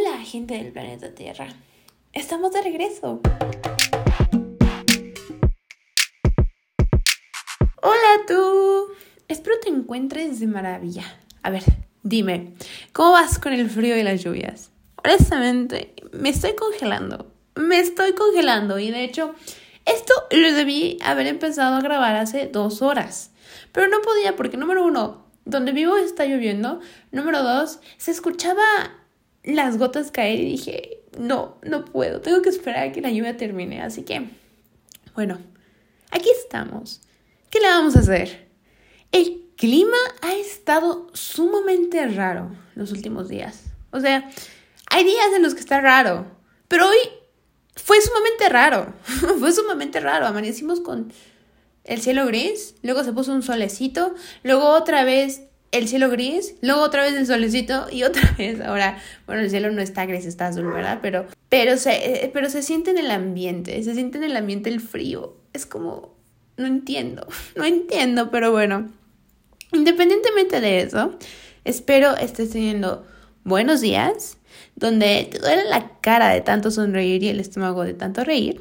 Hola, gente del planeta Tierra. Estamos de regreso. Hola tú. Espero te encuentres de maravilla. A ver, dime, ¿cómo vas con el frío y las lluvias? Honestamente, me estoy congelando. Me estoy congelando y de hecho, esto lo debí haber empezado a grabar hace dos horas. Pero no podía porque, número uno, donde vivo está lloviendo. Número dos, se escuchaba las gotas caer y dije, no, no puedo, tengo que esperar a que la lluvia termine. Así que, bueno, aquí estamos. ¿Qué le vamos a hacer? El clima ha estado sumamente raro los últimos días. O sea, hay días en los que está raro, pero hoy fue sumamente raro. fue sumamente raro. Amanecimos con el cielo gris, luego se puso un solecito, luego otra vez el cielo gris, luego otra vez el solecito y otra vez ahora, bueno, el cielo no está gris, está azul, ¿verdad? Pero, pero, se, eh, pero se siente en el ambiente, se siente en el ambiente el frío. Es como, no entiendo, no entiendo, pero bueno, independientemente de eso, espero estés teniendo buenos días, donde te duele la cara de tanto sonreír y el estómago de tanto reír.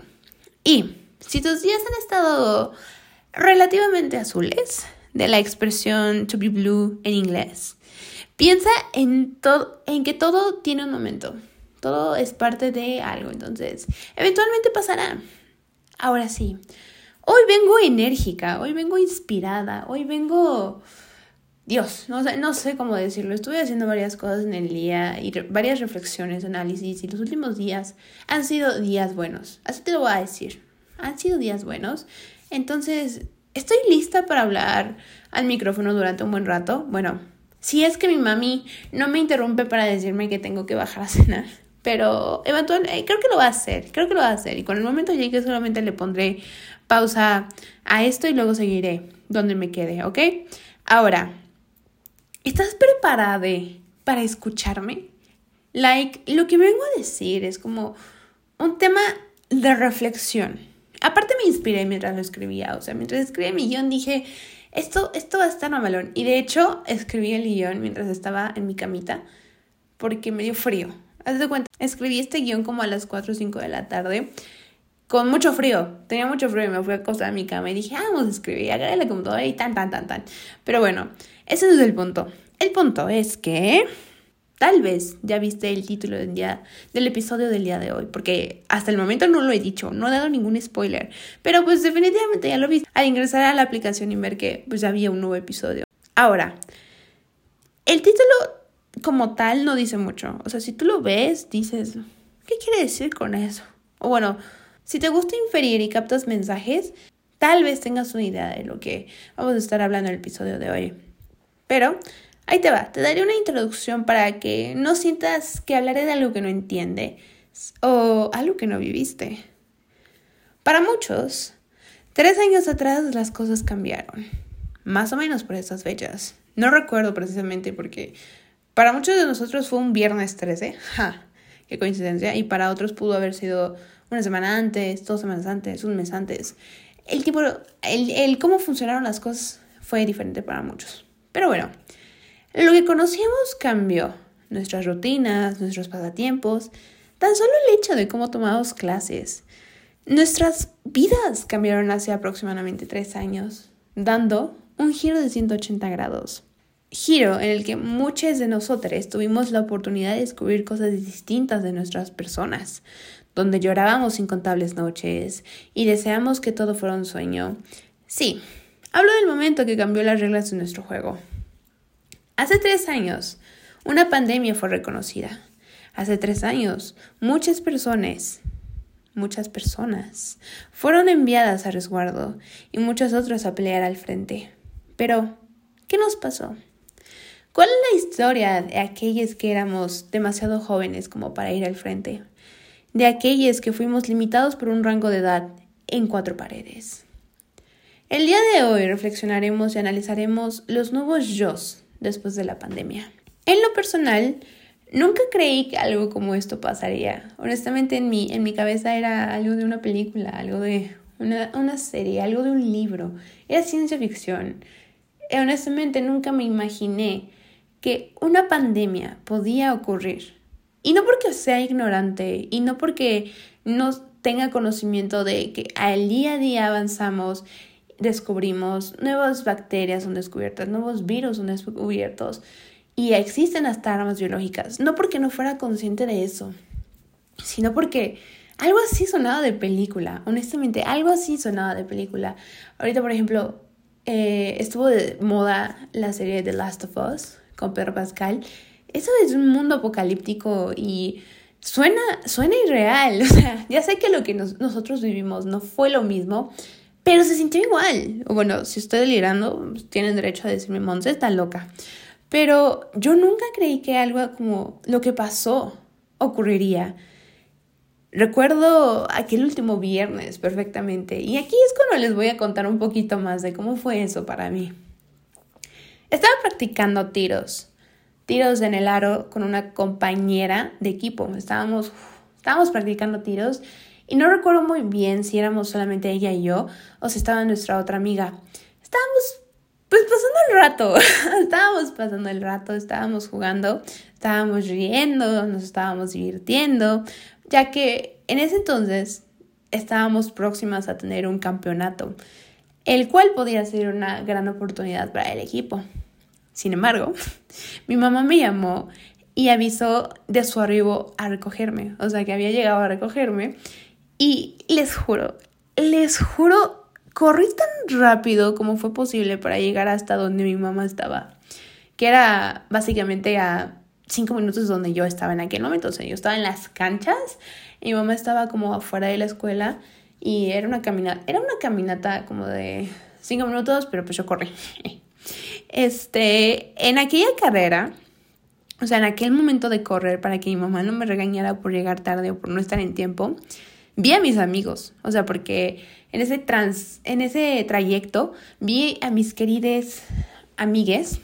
Y si tus días han estado relativamente azules, de la expresión to be blue en inglés. Piensa en, en que todo tiene un momento, todo es parte de algo, entonces eventualmente pasará. Ahora sí, hoy vengo enérgica, hoy vengo inspirada, hoy vengo... Dios, no sé, no sé cómo decirlo. Estuve haciendo varias cosas en el día y varias reflexiones, análisis y los últimos días han sido días buenos. Así te lo voy a decir. Han sido días buenos. Entonces, estoy lista para hablar al micrófono durante un buen rato. Bueno, si es que mi mami no me interrumpe para decirme que tengo que bajar a cenar. Pero eventualmente, eh, creo que lo va a hacer, creo que lo va a hacer. Y con el momento llegue solamente le pondré pausa a esto y luego seguiré donde me quede, ¿ok? Ahora, ¿estás preparada para escucharme? Like, lo que vengo a decir es como un tema de reflexión. Aparte me inspiré mientras lo escribía, o sea, mientras escribía mi guion dije, esto, esto va a estar mamalón. Y de hecho escribí el guion mientras estaba en mi camita porque me dio frío. Haz de cuenta, escribí este guion como a las 4 o 5 de la tarde con mucho frío. Tenía mucho frío y me fui a acostar a mi cama y dije, ah, vamos a escribir, agarré la computadora y tan, tan, tan, tan. Pero bueno, ese es el punto. El punto es que Tal vez ya viste el título del, día, del episodio del día de hoy, porque hasta el momento no lo he dicho, no he dado ningún spoiler, pero pues definitivamente ya lo viste al ingresar a la aplicación y ver que pues había un nuevo episodio. Ahora, el título como tal no dice mucho, o sea, si tú lo ves, dices, ¿qué quiere decir con eso? O bueno, si te gusta inferir y captas mensajes, tal vez tengas una idea de lo que vamos a estar hablando en el episodio de hoy. Pero Ahí te va, te daré una introducción para que no sientas que hablaré de algo que no entiende o algo que no viviste. Para muchos, tres años atrás las cosas cambiaron, más o menos por estas fechas. No recuerdo precisamente porque para muchos de nosotros fue un viernes 13, ja, qué coincidencia, y para otros pudo haber sido una semana antes, dos semanas antes, un mes antes. El tipo, el, el cómo funcionaron las cosas fue diferente para muchos. Pero bueno, lo que conocíamos cambió, nuestras rutinas, nuestros pasatiempos, tan solo el hecho de cómo tomamos clases. Nuestras vidas cambiaron hace aproximadamente tres años, dando un giro de 180 grados. Giro en el que muchos de nosotros tuvimos la oportunidad de descubrir cosas distintas de nuestras personas, donde llorábamos incontables noches y deseamos que todo fuera un sueño. Sí, hablo del momento que cambió las reglas de nuestro juego. Hace tres años, una pandemia fue reconocida. Hace tres años, muchas personas, muchas personas, fueron enviadas a resguardo y muchas otras a pelear al frente. Pero, ¿qué nos pasó? ¿Cuál es la historia de aquellos que éramos demasiado jóvenes como para ir al frente? De aquellos que fuimos limitados por un rango de edad en cuatro paredes. El día de hoy reflexionaremos y analizaremos los nuevos yo después de la pandemia. En lo personal, nunca creí que algo como esto pasaría. Honestamente, en mi, en mi cabeza era algo de una película, algo de una, una serie, algo de un libro. Era ciencia ficción. Y honestamente, nunca me imaginé que una pandemia podía ocurrir Y no porque sea ignorante y no porque no tenga conocimiento de que al día a día avanzamos, descubrimos nuevas bacterias son descubiertas, nuevos virus son descubiertos y existen hasta armas biológicas. No porque no fuera consciente de eso, sino porque algo así sonaba de película, honestamente, algo así sonaba de película. Ahorita, por ejemplo, eh, estuvo de moda la serie The Last of Us con Pedro Pascal. Eso es un mundo apocalíptico y suena, suena irreal. Ya sé que lo que nosotros vivimos no fue lo mismo, pero se sintió igual. Bueno, si estoy delirando, pues, tienen derecho a decirme, Monse está loca. Pero yo nunca creí que algo como lo que pasó ocurriría. Recuerdo aquel último viernes perfectamente y aquí es cuando les voy a contar un poquito más de cómo fue eso para mí. Estaba practicando tiros, tiros en el aro con una compañera de equipo. Estábamos, estábamos practicando tiros y no recuerdo muy bien si éramos solamente ella y yo o si estaba nuestra otra amiga. Estábamos pues pasando el rato, estábamos pasando el rato, estábamos jugando, estábamos riendo, nos estábamos divirtiendo, ya que en ese entonces estábamos próximas a tener un campeonato, el cual podía ser una gran oportunidad para el equipo. Sin embargo, mi mamá me llamó y avisó de su arribo a recogerme, o sea que había llegado a recogerme y les juro, les juro, corrí tan rápido como fue posible para llegar hasta donde mi mamá estaba, que era básicamente a cinco minutos donde yo estaba en aquel momento. O sea, yo estaba en las canchas y mi mamá estaba como afuera de la escuela y era una caminata, era una caminata como de cinco minutos, pero pues yo corrí. Este, en aquella carrera, o sea, en aquel momento de correr para que mi mamá no me regañara por llegar tarde o por no estar en tiempo, vi a mis amigos, o sea, porque en ese trans, en ese trayecto vi a mis queridas amigues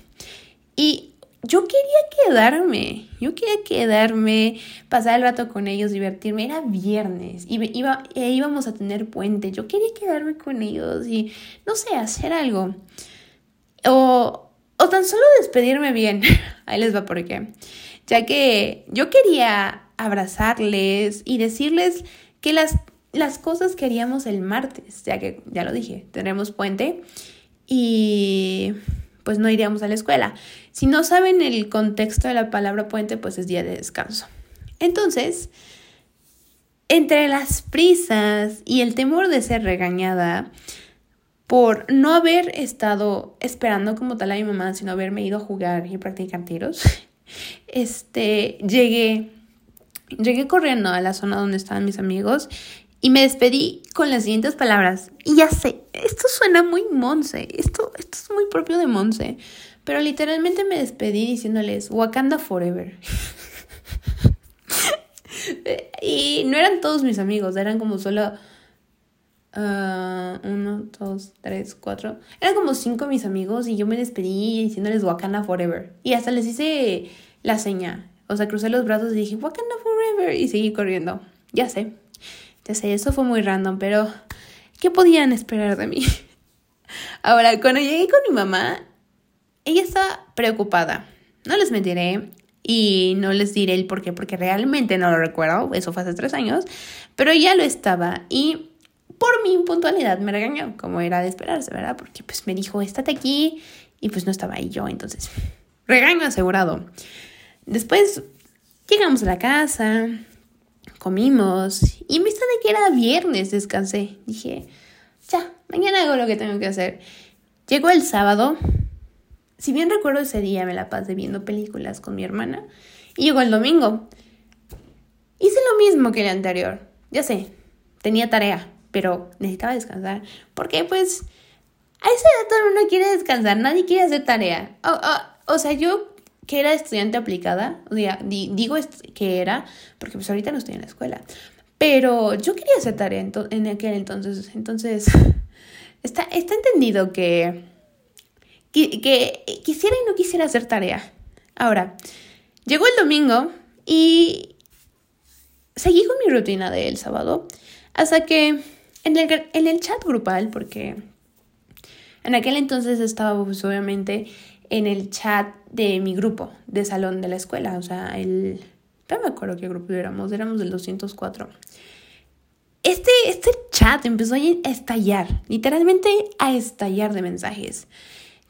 y yo quería quedarme, yo quería quedarme, pasar el rato con ellos, divertirme. Era viernes y iba, e íbamos a tener puente. Yo quería quedarme con ellos y, no sé, hacer algo. O, o tan solo despedirme bien. Ahí les va por qué. Ya que yo quería abrazarles y decirles que las, las cosas que haríamos el martes, ya que ya lo dije, tenemos puente y pues no iríamos a la escuela. Si no saben el contexto de la palabra puente, pues es día de descanso. Entonces, entre las prisas y el temor de ser regañada por no haber estado esperando como tal a mi mamá, sino haberme ido a jugar y practicar tiros, este, llegué, llegué corriendo a la zona donde estaban mis amigos y me despedí con las siguientes palabras. Y ya sé, esto suena muy Monse, esto, esto es muy propio de Monse. Pero literalmente me despedí diciéndoles Wakanda Forever. y no eran todos mis amigos, eran como solo uh, uno, dos, tres, cuatro. Eran como cinco mis amigos y yo me despedí diciéndoles Wakanda Forever. Y hasta les hice la seña. O sea, crucé los brazos y dije Wakanda Forever y seguí corriendo. Ya sé. Ya sé, eso fue muy random, pero ¿qué podían esperar de mí? Ahora, cuando llegué con mi mamá, ella estaba preocupada. No les mentiré y no les diré el por qué, porque realmente no lo recuerdo. Eso fue hace tres años, pero ella lo estaba y por mi impuntualidad me regañó, como era de esperarse, ¿verdad? Porque pues me dijo, estate aquí y pues no estaba ahí yo, entonces, regaño asegurado. Después llegamos a la casa, comimos y en vista de que era viernes descansé. Dije, ya, mañana hago lo que tengo que hacer. Llegó el sábado. Si bien recuerdo ese día me la pasé viendo películas con mi hermana. Y llegó el domingo. Hice lo mismo que el anterior. Ya sé, tenía tarea, pero necesitaba descansar. Porque pues a esa edad todo el mundo quiere descansar, nadie quiere hacer tarea. o sea, yo que era estudiante aplicada, o sea, digo que era, porque pues ahorita no estoy en la escuela, pero yo quería hacer tarea en, aquel entonces, entonces está, está entendido que, que, quisiera y no quisiera hacer tarea. Ahora, llegó el domingo y seguí con mi rutina del sábado, hasta que en el, en el chat grupal, porque en aquel entonces estaba pues obviamente en el chat de mi grupo de salón de la escuela, o sea, el No me acuerdo qué grupo éramos, éramos del 204. Este, este chat empezó a estallar, literalmente a estallar de mensajes.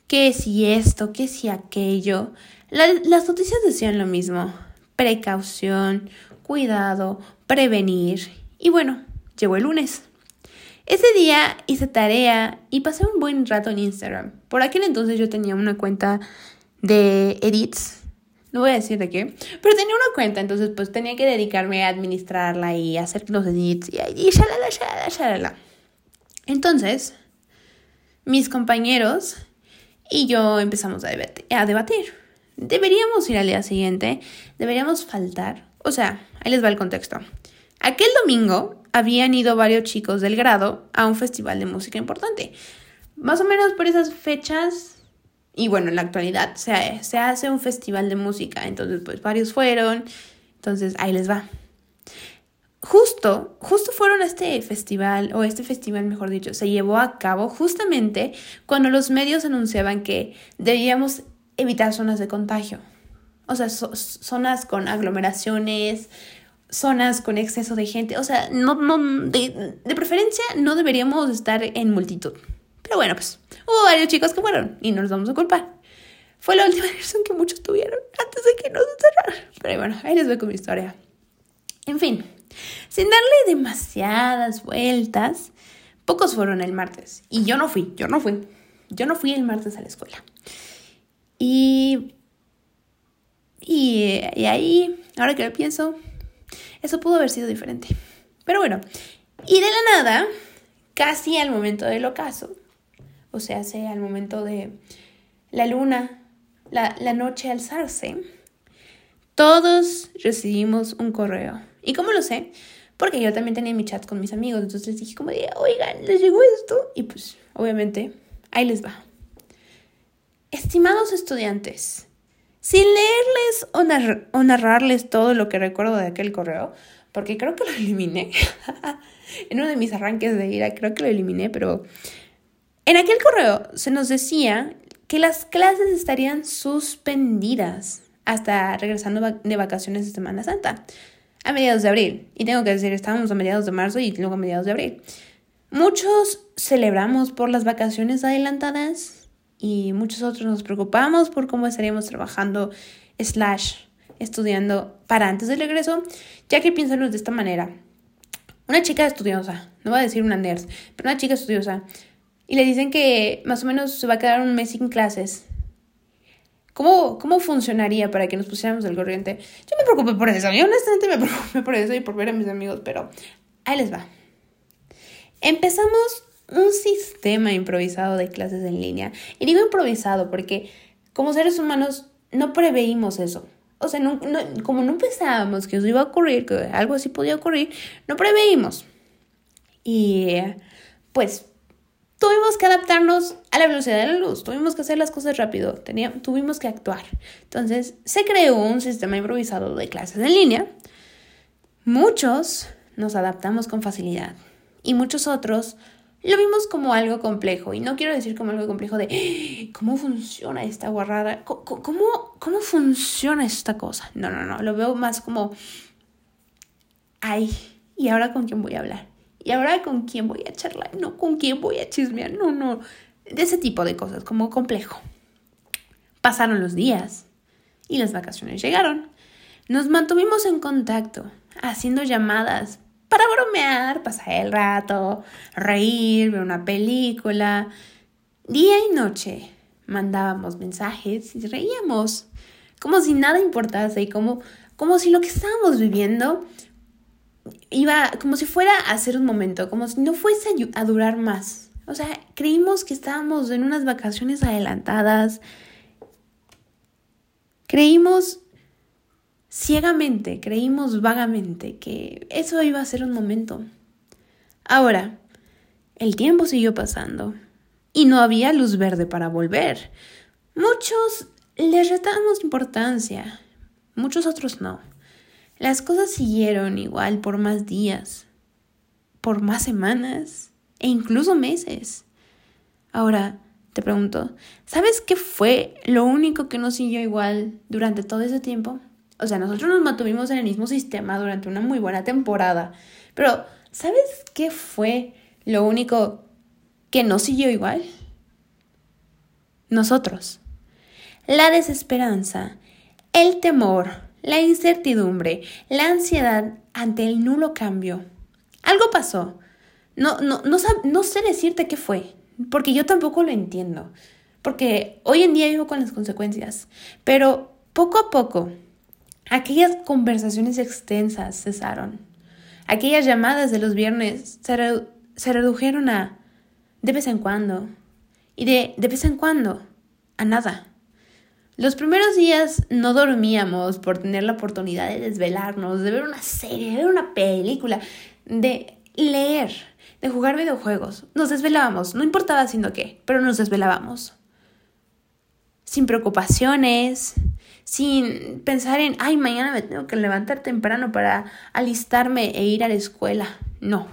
Que si esto, que si aquello. las noticias decían lo mismo. Precaución, cuidado, prevenir. Y bueno, llegó el lunes. Ese día hice tarea y pasé un buen rato en Instagram. Por aquel entonces yo tenía una cuenta de edits. No voy a decir de qué, pero tenía una cuenta, entonces pues tenía que dedicarme a administrarla y hacer los edits y, y shalala, shalala, shalala. Entonces, mis compañeros y yo empezamos a, a debatir. Deberíamos ir al día siguiente, deberíamos faltar. O sea, ahí les va el contexto. Aquel domingo habían ido varios chicos del grado a un festival de música importante. Más o menos por esas fechas, y bueno, en la actualidad se, se hace un festival de música, entonces pues varios fueron, entonces ahí les va. Justo, justo fueron este festival, o este festival mejor dicho, se llevó a cabo justamente cuando los medios anunciaban que debíamos evitar zonas de contagio. O sea, zonas con aglomeraciones, zonas con exceso de gente. O sea, no, no, de, de, preferencia no deberíamos estar en multitud. Pero bueno, pues hubo varios chicos que fueron y no nos vamos a culpar. Fue la última versión que muchos tuvieron antes de que nos encerraran. Pero bueno, ahí les voy con mi historia. En fin, sin darle demasiadas vueltas, pocos fueron el martes. Y yo no fui, yo no fui. Yo no fui el martes a la escuela. Y, y, y ahí, ahora que lo pienso, eso pudo haber sido diferente. Pero bueno, y de la nada, casi al momento del ocaso, o sea, sea al momento de la luna, la, la noche alzarse, todos recibimos un correo. ¿Y cómo lo sé? Porque yo también tenía mi chat con mis amigos, entonces les dije como oigan, les llegó esto. Y pues, obviamente, ahí les va. Estimados estudiantes, sin leerles o, narrarles todo lo que recuerdo de aquel correo, porque creo que lo eliminé. en uno de mis arranques de ira, creo que lo eliminé, pero en aquel correo se nos decía que las clases estarían suspendidas hasta regresando de vacaciones de Semana Santa, a mediados de abril. Y tengo que decir, estábamos a mediados de marzo y luego a mediados de abril. Muchos celebramos por las vacaciones adelantadas, y muchos otros nos preocupamos por cómo estaríamos trabajando slash estudiando para antes del regreso, ya que piénsanos de esta manera. Una chica estudiosa, no voy a decir una nerd, pero una chica estudiosa, y le dicen que más o menos se va a quedar un mes sin clases. ¿Cómo, ¿Cómo funcionaría para que nos pusiéramos al corriente? Yo me preocupé por eso, yo honestamente me preocupé por eso y por ver a mis amigos, pero ahí les va. Empezamos un sistema improvisado de clases en línea. Y digo improvisado porque como seres humanos no preveímos eso. O sea, como no pensábamos que eso iba a ocurrir, que algo así podía ocurrir, no preveímos. Y pues tuvimos que adaptarnos a la velocidad de la luz, tuvimos que hacer las cosas rápido, tuvimos que actuar. Entonces se creó un sistema improvisado de clases en línea. Muchos nos adaptamos con facilidad y muchos otros lo vimos como algo complejo. Y no quiero decir como algo complejo de ¡Ah! cómo funciona esta guarrada, ¿Cómo, cómo funciona esta cosa. No, no, no. Lo veo más como, ay, ¿y ahora con quién voy a hablar? ¿Y ahora con quién voy a charlar? No, ¿con quién voy a chismear? No, no. De ese tipo de cosas, como complejo. Pasaron los días y las vacaciones llegaron. Nos mantuvimos en contacto, haciendo llamadas, para bromear, pasar el rato, reír, ver una película. Día y noche mandábamos mensajes y reíamos, como si nada importase y como, como si lo que estábamos viviendo iba, como si fuera a ser un momento, como si no fuese a durar más. O sea, creímos que estábamos en unas vacaciones adelantadas. Creímos ciegamente, creímos vagamente que eso iba a ser un momento. Ahora, el tiempo siguió pasando y no había luz verde para volver. Muchos les retamos importancia, muchos otros no. Las cosas siguieron igual por más días, por más semanas e incluso meses. Ahora, te pregunto, ¿sabes qué fue lo único que no siguió igual durante todo ese tiempo? O sea, nosotros nos mantuvimos en el mismo sistema durante una muy buena temporada. Pero, ¿sabes qué fue lo único que no siguió igual? Nosotros. La desesperanza, el temor, la incertidumbre, la ansiedad ante el nulo cambio. Algo pasó. No, no, no, no sé decirte qué fue, porque yo tampoco lo entiendo. Porque hoy en día vivo con las consecuencias. Pero poco a poco, aquellas conversaciones extensas cesaron. Aquellas llamadas de los viernes se, redujeron a de vez en cuando. Y de de vez en cuando a nada. Los primeros días no dormíamos por tener la oportunidad de desvelarnos, de ver una serie, de ver una película, de leer, de jugar videojuegos. Nos desvelábamos, no importaba haciendo qué, pero nos desvelábamos. Sin preocupaciones, sin pensar en, ay, mañana me tengo que levantar temprano para alistarme e ir a la escuela. No.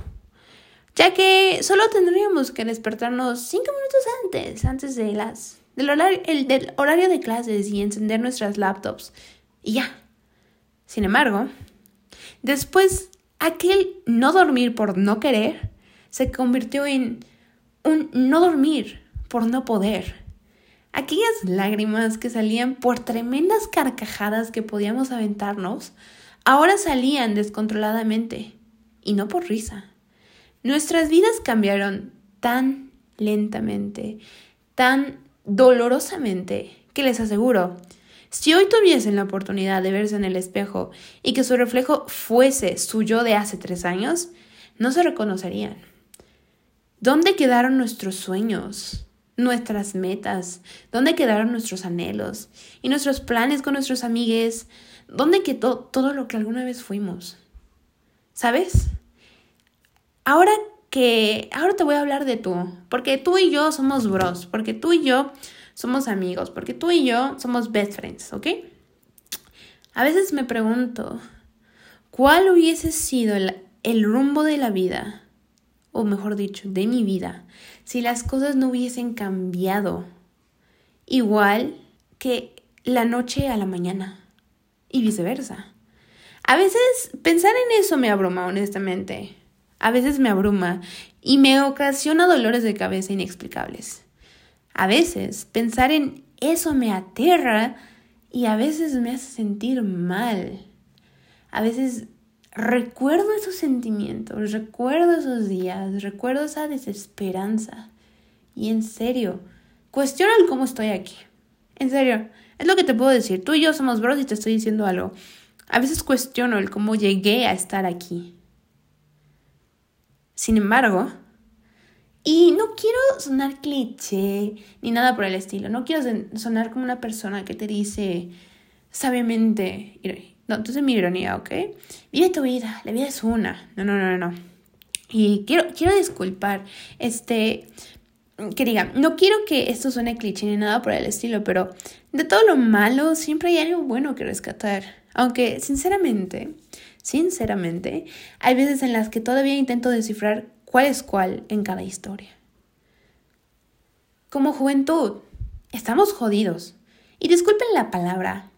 Ya que solo tendríamos que despertarnos cinco minutos antes, antes de las del horario, el, del horario de clases y encender nuestras laptops. Y ya. Sin embargo, después aquel no dormir por no querer se convirtió en un no dormir por no poder. Aquellas lágrimas que salían por tremendas carcajadas que podíamos aventarnos, ahora salían descontroladamente, y no por risa. Nuestras vidas cambiaron tan lentamente, tan dolorosamente, que les aseguro, si hoy tuviesen la oportunidad de verse en el espejo y que su reflejo fuese su yo de hace tres años, no se reconocerían. ¿Dónde quedaron nuestros sueños? Nuestras metas, dónde quedaron nuestros anhelos y nuestros planes con nuestros amigues, dónde quedó todo lo que alguna vez fuimos. ¿Sabes? Ahora que ahora te voy a hablar de tú, porque tú y yo somos bros, porque tú y yo somos amigos, porque tú y yo somos best friends, ¿ok? A veces me pregunto, ¿cuál hubiese sido el, el rumbo de la vida, o mejor dicho, de mi vida, si las cosas no hubiesen cambiado igual que la noche a la mañana y viceversa? A veces pensar en eso me abruma, honestamente a veces me abruma y me ocasiona dolores de cabeza inexplicables. A veces pensar en eso me aterra y a veces me hace sentir mal. A veces recuerdo esos sentimientos, recuerdo esos días, recuerdo esa desesperanza. Y en serio, cuestiono el cómo estoy aquí. En serio, es lo que te puedo decir. Tú y yo somos bros y te estoy diciendo algo. A veces cuestiono el cómo llegué a estar aquí. Sin embargo, y no quiero sonar cliché ni nada por el estilo, no quiero sonar como una persona que te dice sabiamente, no, entonces mi ironía, ¿ok? Vive tu vida, la vida es una, no, no, no, no. Y quiero, quiero disculpar, este, que diga, no quiero que esto suene cliché ni nada por el estilo, pero de todo lo malo siempre hay algo bueno que rescatar. Aunque, sinceramente, Sinceramente, hay veces en las que todavía intento descifrar cuál es cuál en cada historia. Como juventud, estamos jodidos. Y disculpen la palabra,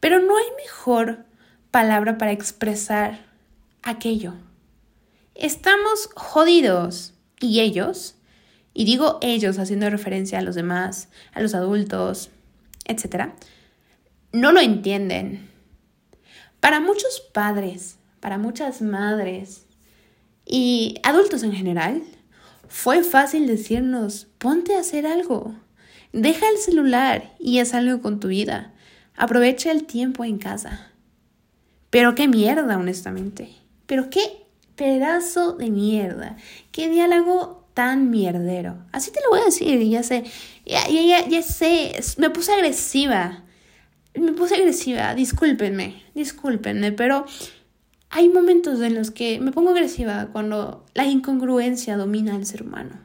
pero no hay mejor palabra para expresar aquello. Estamos jodidos. Y ellos, y digo ellos haciendo referencia a los demás, a los adultos, etc., no lo entienden. Para muchos padres, para muchas madres y adultos en general, fue fácil decirnos, ponte a hacer algo, deja el celular y haz algo con tu vida, aprovecha el tiempo en casa. Pero qué mierda, honestamente. Pero qué pedazo de mierda. Qué diálogo tan mierdero. Así te lo voy a decir, ya sé, ya, ya, ya sé, me puse agresiva me puse agresiva, discúlpenme, discúlpenme, pero hay momentos en los que me pongo agresiva cuando la incongruencia domina al ser humano.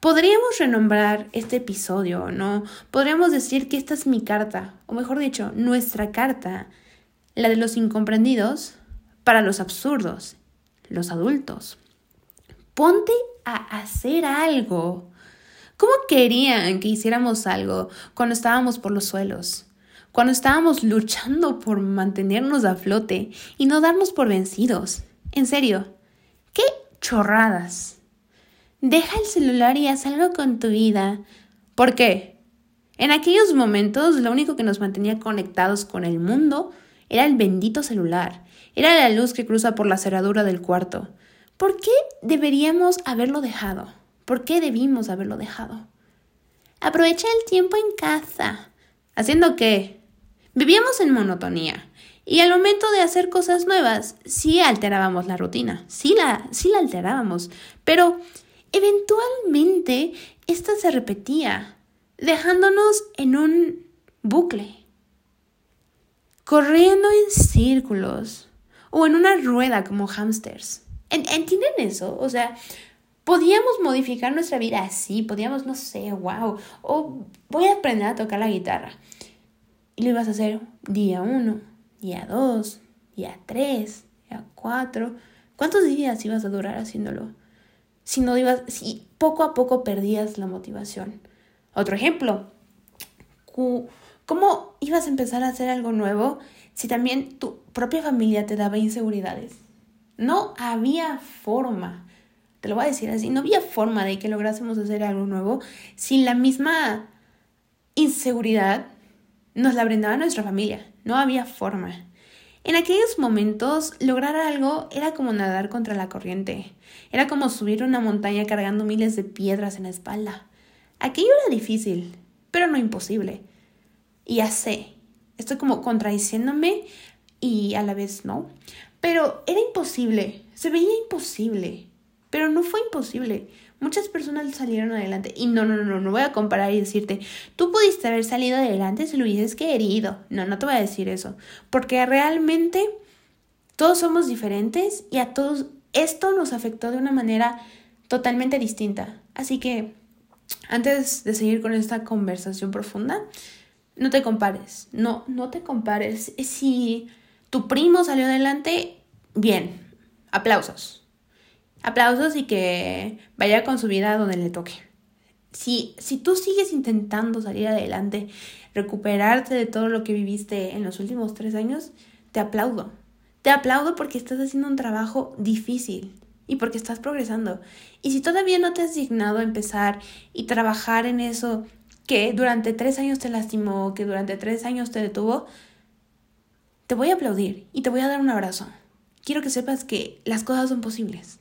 Podríamos renombrar este episodio, ¿no? Podríamos decir que esta es mi carta, o mejor dicho, nuestra carta, la de los incomprendidos, para los absurdos, los adultos. Ponte a hacer algo. ¿Cómo querían que hiciéramos algo cuando estábamos por los suelos? cuando estábamos luchando por mantenernos a flote y no darnos por vencidos. En serio, qué chorradas. Deja el celular y haz algo con tu vida. ¿Por qué? En aquellos momentos lo único que nos mantenía conectados con el mundo era el bendito celular, era la luz que cruza por la cerradura del cuarto. ¿Por qué deberíamos haberlo dejado? ¿Por qué debimos haberlo dejado? Aprovecha el tiempo en casa. ¿Haciendo qué? Vivíamos en monotonía. Y al momento de hacer cosas nuevas, sí alterábamos la rutina, sí la, sí la alterábamos, pero eventualmente esta se repetía, dejándonos en un bucle, corriendo en círculos o en una rueda como hámsters. ¿Entienden eso? O sea, podíamos modificar nuestra vida así, podíamos, no sé, wow, o voy a aprender a tocar la guitarra. Y lo ibas a hacer día uno, día dos, día tres, día cuatro. ¿Cuántos días ibas a durar haciéndolo? Si no ibas, si poco a poco perdías la motivación. Otro ejemplo, ¿cómo ibas a empezar a hacer algo nuevo si también tu propia familia te daba inseguridades? No había forma, te lo voy a decir así, no había forma de que lográsemos hacer algo nuevo sin la misma inseguridad nos la brindaba nuestra familia. No había forma. En aquellos momentos, lograr algo era como nadar contra la corriente. Era como subir una montaña cargando miles de piedras en la espalda. Aquello era difícil, pero no imposible. Y ya sé, estoy como contradiciéndome y a la vez no. Pero era imposible, se veía imposible, pero no fue imposible. Muchas personas salieron adelante. Y no, no, no, no voy a comparar y decirte, tú pudiste haber salido adelante si lo hubieses querido. No, no te voy a decir eso. Porque realmente todos somos diferentes y a todos esto nos afectó de una manera totalmente distinta. Así que antes de seguir con esta conversación profunda, no te compares. No, no te compares. Si tu primo salió adelante, bien, aplausos aplausos y que vaya con su vida donde le toque. Si, si tú sigues intentando salir adelante, recuperarte de todo lo que viviste en los últimos tres años, te aplaudo. Te aplaudo porque estás haciendo un trabajo difícil y porque estás progresando. Y si todavía no te has dignado a empezar y trabajar en eso que durante tres años te lastimó, que durante tres años te detuvo, te voy a aplaudir y te voy a dar un abrazo. Quiero que sepas que las cosas son posibles.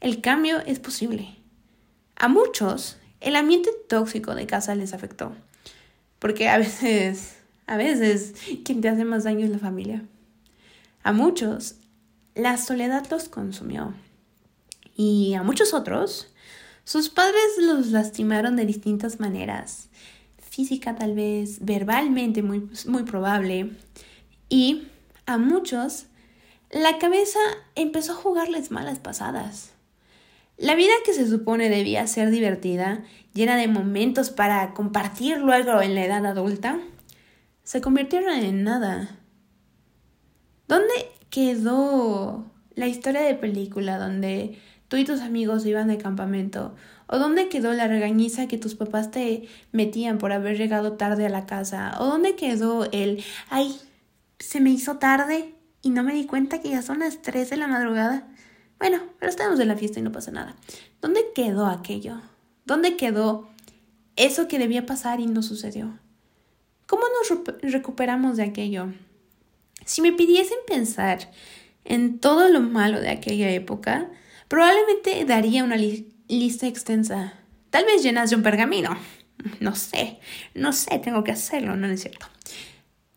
El cambio es posible. A muchos, el ambiente tóxico de casa les afectó. Porque a veces, a veces, quien te hace más daño es la familia. A muchos, la soledad los consumió. Y a muchos otros, sus padres los lastimaron de distintas maneras. Física tal vez, verbalmente muy, muy probable. Y a muchos, la cabeza empezó a jugarles malas pasadas. La vida que se supone debía ser divertida, llena de momentos para compartir luego en la edad adulta, se convirtieron en nada. ¿Dónde quedó la historia de película donde tú y tus amigos iban de campamento? ¿O dónde quedó la regañiza que tus papás te metían por haber llegado tarde a la casa? ¿O dónde quedó el, ay, se me hizo tarde y no me di cuenta que ya son las 3 de la madrugada? Bueno, pero estamos en la fiesta y no pasa nada. ¿Dónde quedó aquello? ¿Dónde quedó eso que debía pasar y no sucedió? ¿Cómo nos recuperamos de aquello? Si me pidiesen pensar en todo lo malo de aquella época, probablemente daría una lista extensa. Tal vez llenas de un pergamino. No sé, no sé, tengo que hacerlo, no es cierto.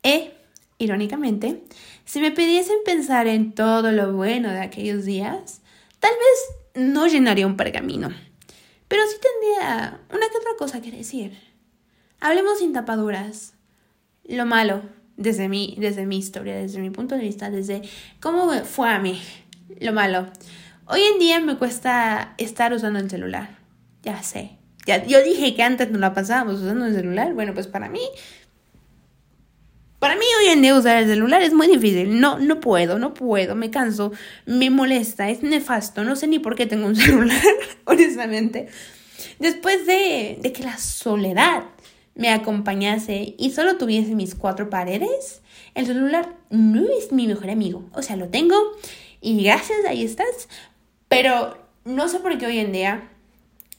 E, irónicamente, si me pidiesen pensar en todo lo bueno de aquellos días, tal vez no llenaría un pergamino, pero sí tendría una que otra cosa que decir. Hablemos sin tapaduras. Lo malo, desde mi, desde mi historia, desde mi punto de vista, desde cómo fue a mí. Lo malo. Hoy en día me cuesta estar usando el celular. Ya sé. Ya, yo dije que antes no la pasábamos usando el celular. Bueno, pues para mí para mí hoy en día usar el celular es muy difícil. No, no puedo, no puedo, me canso, me molesta, es nefasto. No sé ni por qué tengo un celular, honestamente. Después de, de que la soledad me acompañase y solo tuviese mis cuatro paredes, el celular no es mi mejor amigo. O sea, lo tengo y gracias, ahí estás. Pero no sé por qué hoy en día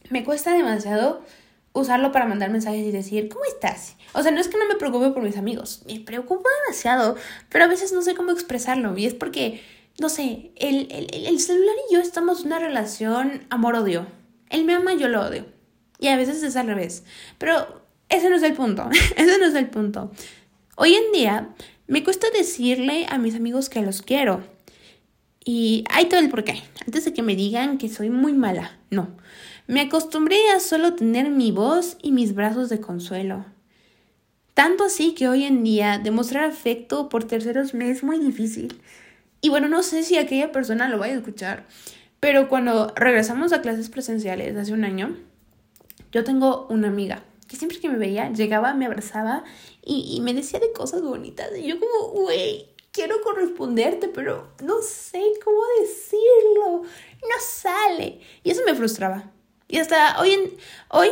me cuesta demasiado usarlo para mandar mensajes y decir, ¿cómo estás? O sea, no es que no me preocupe por mis amigos, me preocupa demasiado, pero a veces no sé cómo expresarlo y es porque, no sé, el, el celular y yo estamos en una relación amor-odio. Él me ama, yo lo odio. Y a veces es al revés. Pero ese no es el punto, ese no es el punto. Hoy en día me cuesta decirle a mis amigos que los quiero. Y hay todo el porqué. Antes de que me digan que soy muy mala, no. Me acostumbré a solo tener mi voz y mis brazos de consuelo. Tanto así que hoy en día demostrar afecto por terceros me es muy difícil. Y bueno, no sé si aquella persona lo vaya a escuchar, pero cuando regresamos a clases presenciales hace un año, yo tengo una amiga que siempre que me veía llegaba, me abrazaba y, y me decía de cosas bonitas. Y yo como, güey, quiero corresponderte, pero no sé cómo decirlo. No sale. Y eso me frustraba. Y hasta hoy, en, hoy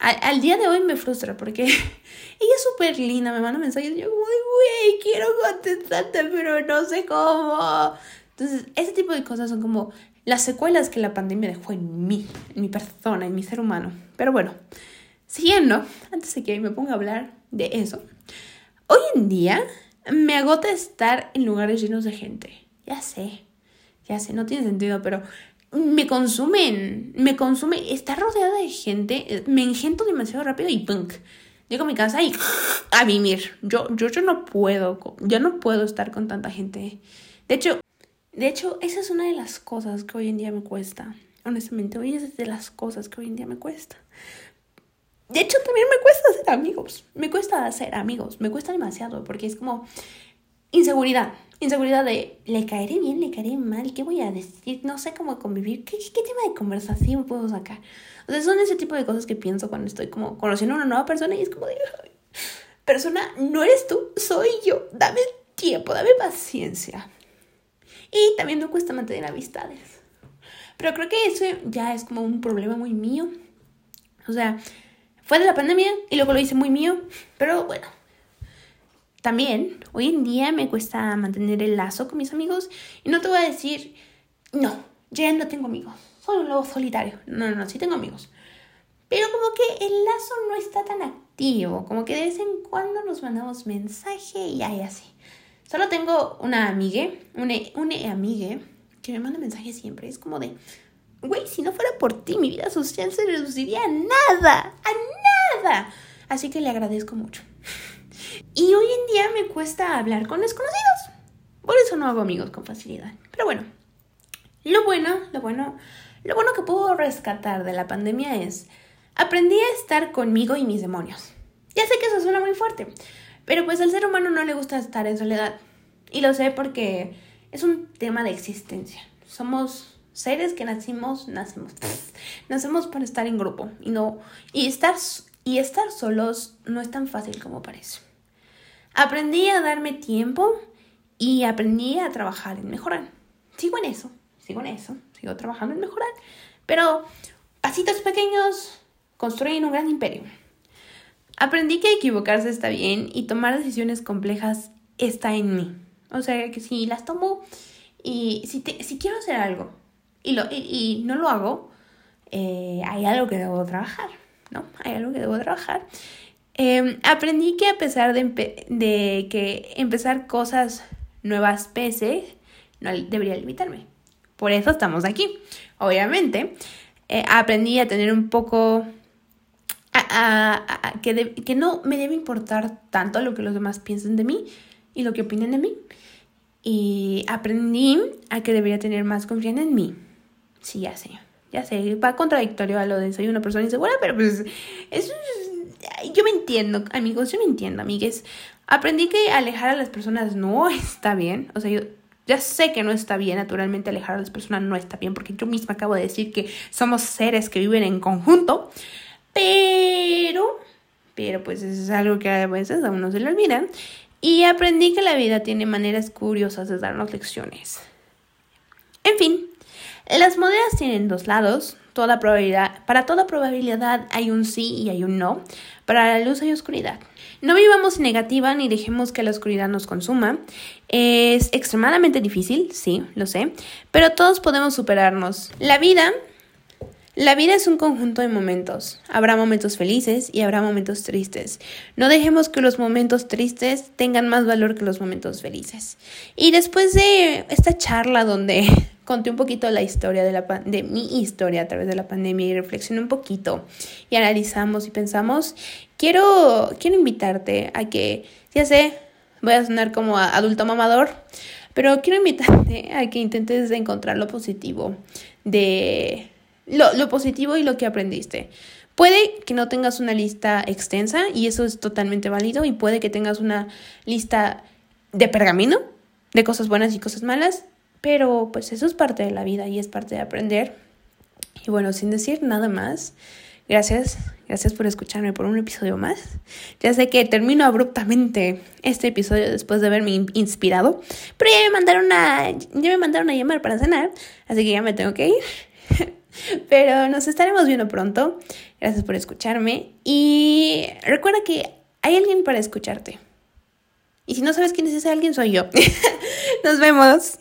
al, día de hoy me frustra porque ella es súper linda, me manda mensajes yo como, güey, quiero contestarte, pero no sé cómo. Entonces, ese tipo de cosas son como las secuelas que la pandemia dejó en mí, en mi persona, en mi ser humano. Pero bueno, siguiendo, antes de que me ponga a hablar de eso, hoy en día me agota estar en lugares llenos de gente. Ya sé, ya sé, no tiene sentido, pero me consumen, me consume, estar rodeada de gente, me engento demasiado rápido y punk. Llego a mi casa y a vivir. Yo, yo, yo no puedo, yo no puedo estar con tanta gente. De hecho, de hecho, esa es una de las cosas que hoy en día me cuesta. Honestamente, hoy es de las cosas que hoy en día me cuesta. De hecho, también me cuesta hacer amigos. Me cuesta hacer amigos. Me cuesta demasiado porque es como inseguridad. Inseguridad de, ¿le caeré bien? ¿Le caeré mal? ¿Qué voy a decir? No sé cómo convivir. ¿Qué, qué tema de conversación puedo sacar? O sea, son ese tipo de cosas que pienso cuando estoy como conociendo a una nueva persona y es como de, persona, no eres tú, soy yo. Dame tiempo, dame paciencia. Y también me cuesta mantener amistades. Pero creo que eso ya es como un problema muy mío. O sea, fue de la pandemia y luego lo hice muy mío. Pero bueno, también, hoy en día me cuesta mantener el lazo con mis amigos y no te voy a decir, no, ya no tengo amigos, soy un lobo solitario. No, no, no, sí tengo amigos. Pero como que el lazo no está tan activo, como que de vez en cuando nos mandamos mensaje y hay así. Solo tengo una amigue, una, una amigue que me manda mensajes siempre. Es como de, güey, si no fuera por ti, mi vida social se reduciría a nada, a nada. Así que le agradezco mucho. Y hoy en día me cuesta hablar con desconocidos. Por eso no hago amigos con facilidad. Pero bueno, lo bueno, lo bueno, lo bueno que puedo rescatar de la pandemia es aprendí a estar conmigo y mis demonios. Ya sé que eso suena muy fuerte, pero pues al ser humano no le gusta estar en soledad. Y lo sé porque es un tema de existencia. Somos seres que nacimos, nacemos, nacemos para estar en grupo y no y estar y estar solos no es tan fácil como parece. Aprendí a darme tiempo y aprendí a trabajar en mejorar. Sigo en eso, sigo en eso, sigo trabajando en mejorar. Pero pasitos pequeños construyen un gran imperio. Aprendí que equivocarse está bien y tomar decisiones complejas está en mí. O sea, que si las tomo y si, si quiero hacer algo y, lo, y, no lo hago, eh, hay algo que debo trabajar, ¿no? Hay algo que debo trabajar. Em, aprendí que a pesar de, de, que empezar cosas nuevas pese, no debería limitarme. Por eso estamos aquí. Obviamente, eh, aprendí a tener un poco... Que, que no me debe importar tanto lo que los demás piensen de mí y lo que opinen de mí. Y aprendí a que debería tener más confianza en mí. Sí, ya sé. Ya sé, va contradictorio a lo de soy una persona insegura, pero pues eso yo me entiendo, amigos, yo me entiendo, amigues. Aprendí que alejar a las personas no está bien. O sea, yo ya sé que no está bien, naturalmente alejar a las personas no está bien, porque yo misma acabo de decir que somos seres que viven en conjunto. Pero, pero pues eso es algo que a veces a uno se le olvida. Y aprendí que la vida tiene maneras curiosas de darnos lecciones. En fin, Las monedas tienen dos lados. Toda probabilidad, para toda probabilidad hay un sí y hay un no. Para la luz hay oscuridad. No vivamos en negativa ni dejemos que la oscuridad nos consuma. Es extremadamente difícil, sí, lo sé, pero todos podemos superarnos. La vida la vida es un conjunto de momentos. Habrá momentos felices y habrá momentos tristes. No dejemos que los momentos tristes tengan más valor que los momentos felices. Y después de esta charla donde conté un poquito la historia de, la de mi historia a través de la pandemia y reflexioné un poquito y analizamos y pensamos, quiero, quiero invitarte a que, ya sé, voy a sonar como adulto mamador, pero quiero invitarte a que intentes encontrar lo positivo de lo, positivo y lo que aprendiste. Puede que no tengas una lista extensa y eso es totalmente válido y puede que tengas una lista de pergamino de cosas buenas y cosas malas, pero pues eso es parte de la vida y es parte de aprender. Y bueno, sin decir nada más, gracias, gracias por escucharme por un episodio más. Ya sé que termino abruptamente este episodio después de haberme inspirado, pero ya me mandaron a, ya me mandaron a llamar para cenar, así que ya me tengo que ir. Pero nos estaremos viendo pronto. Gracias por escucharme. Y recuerda que hay alguien para escucharte. Y si no sabes quién es ese alguien, soy yo. nos vemos.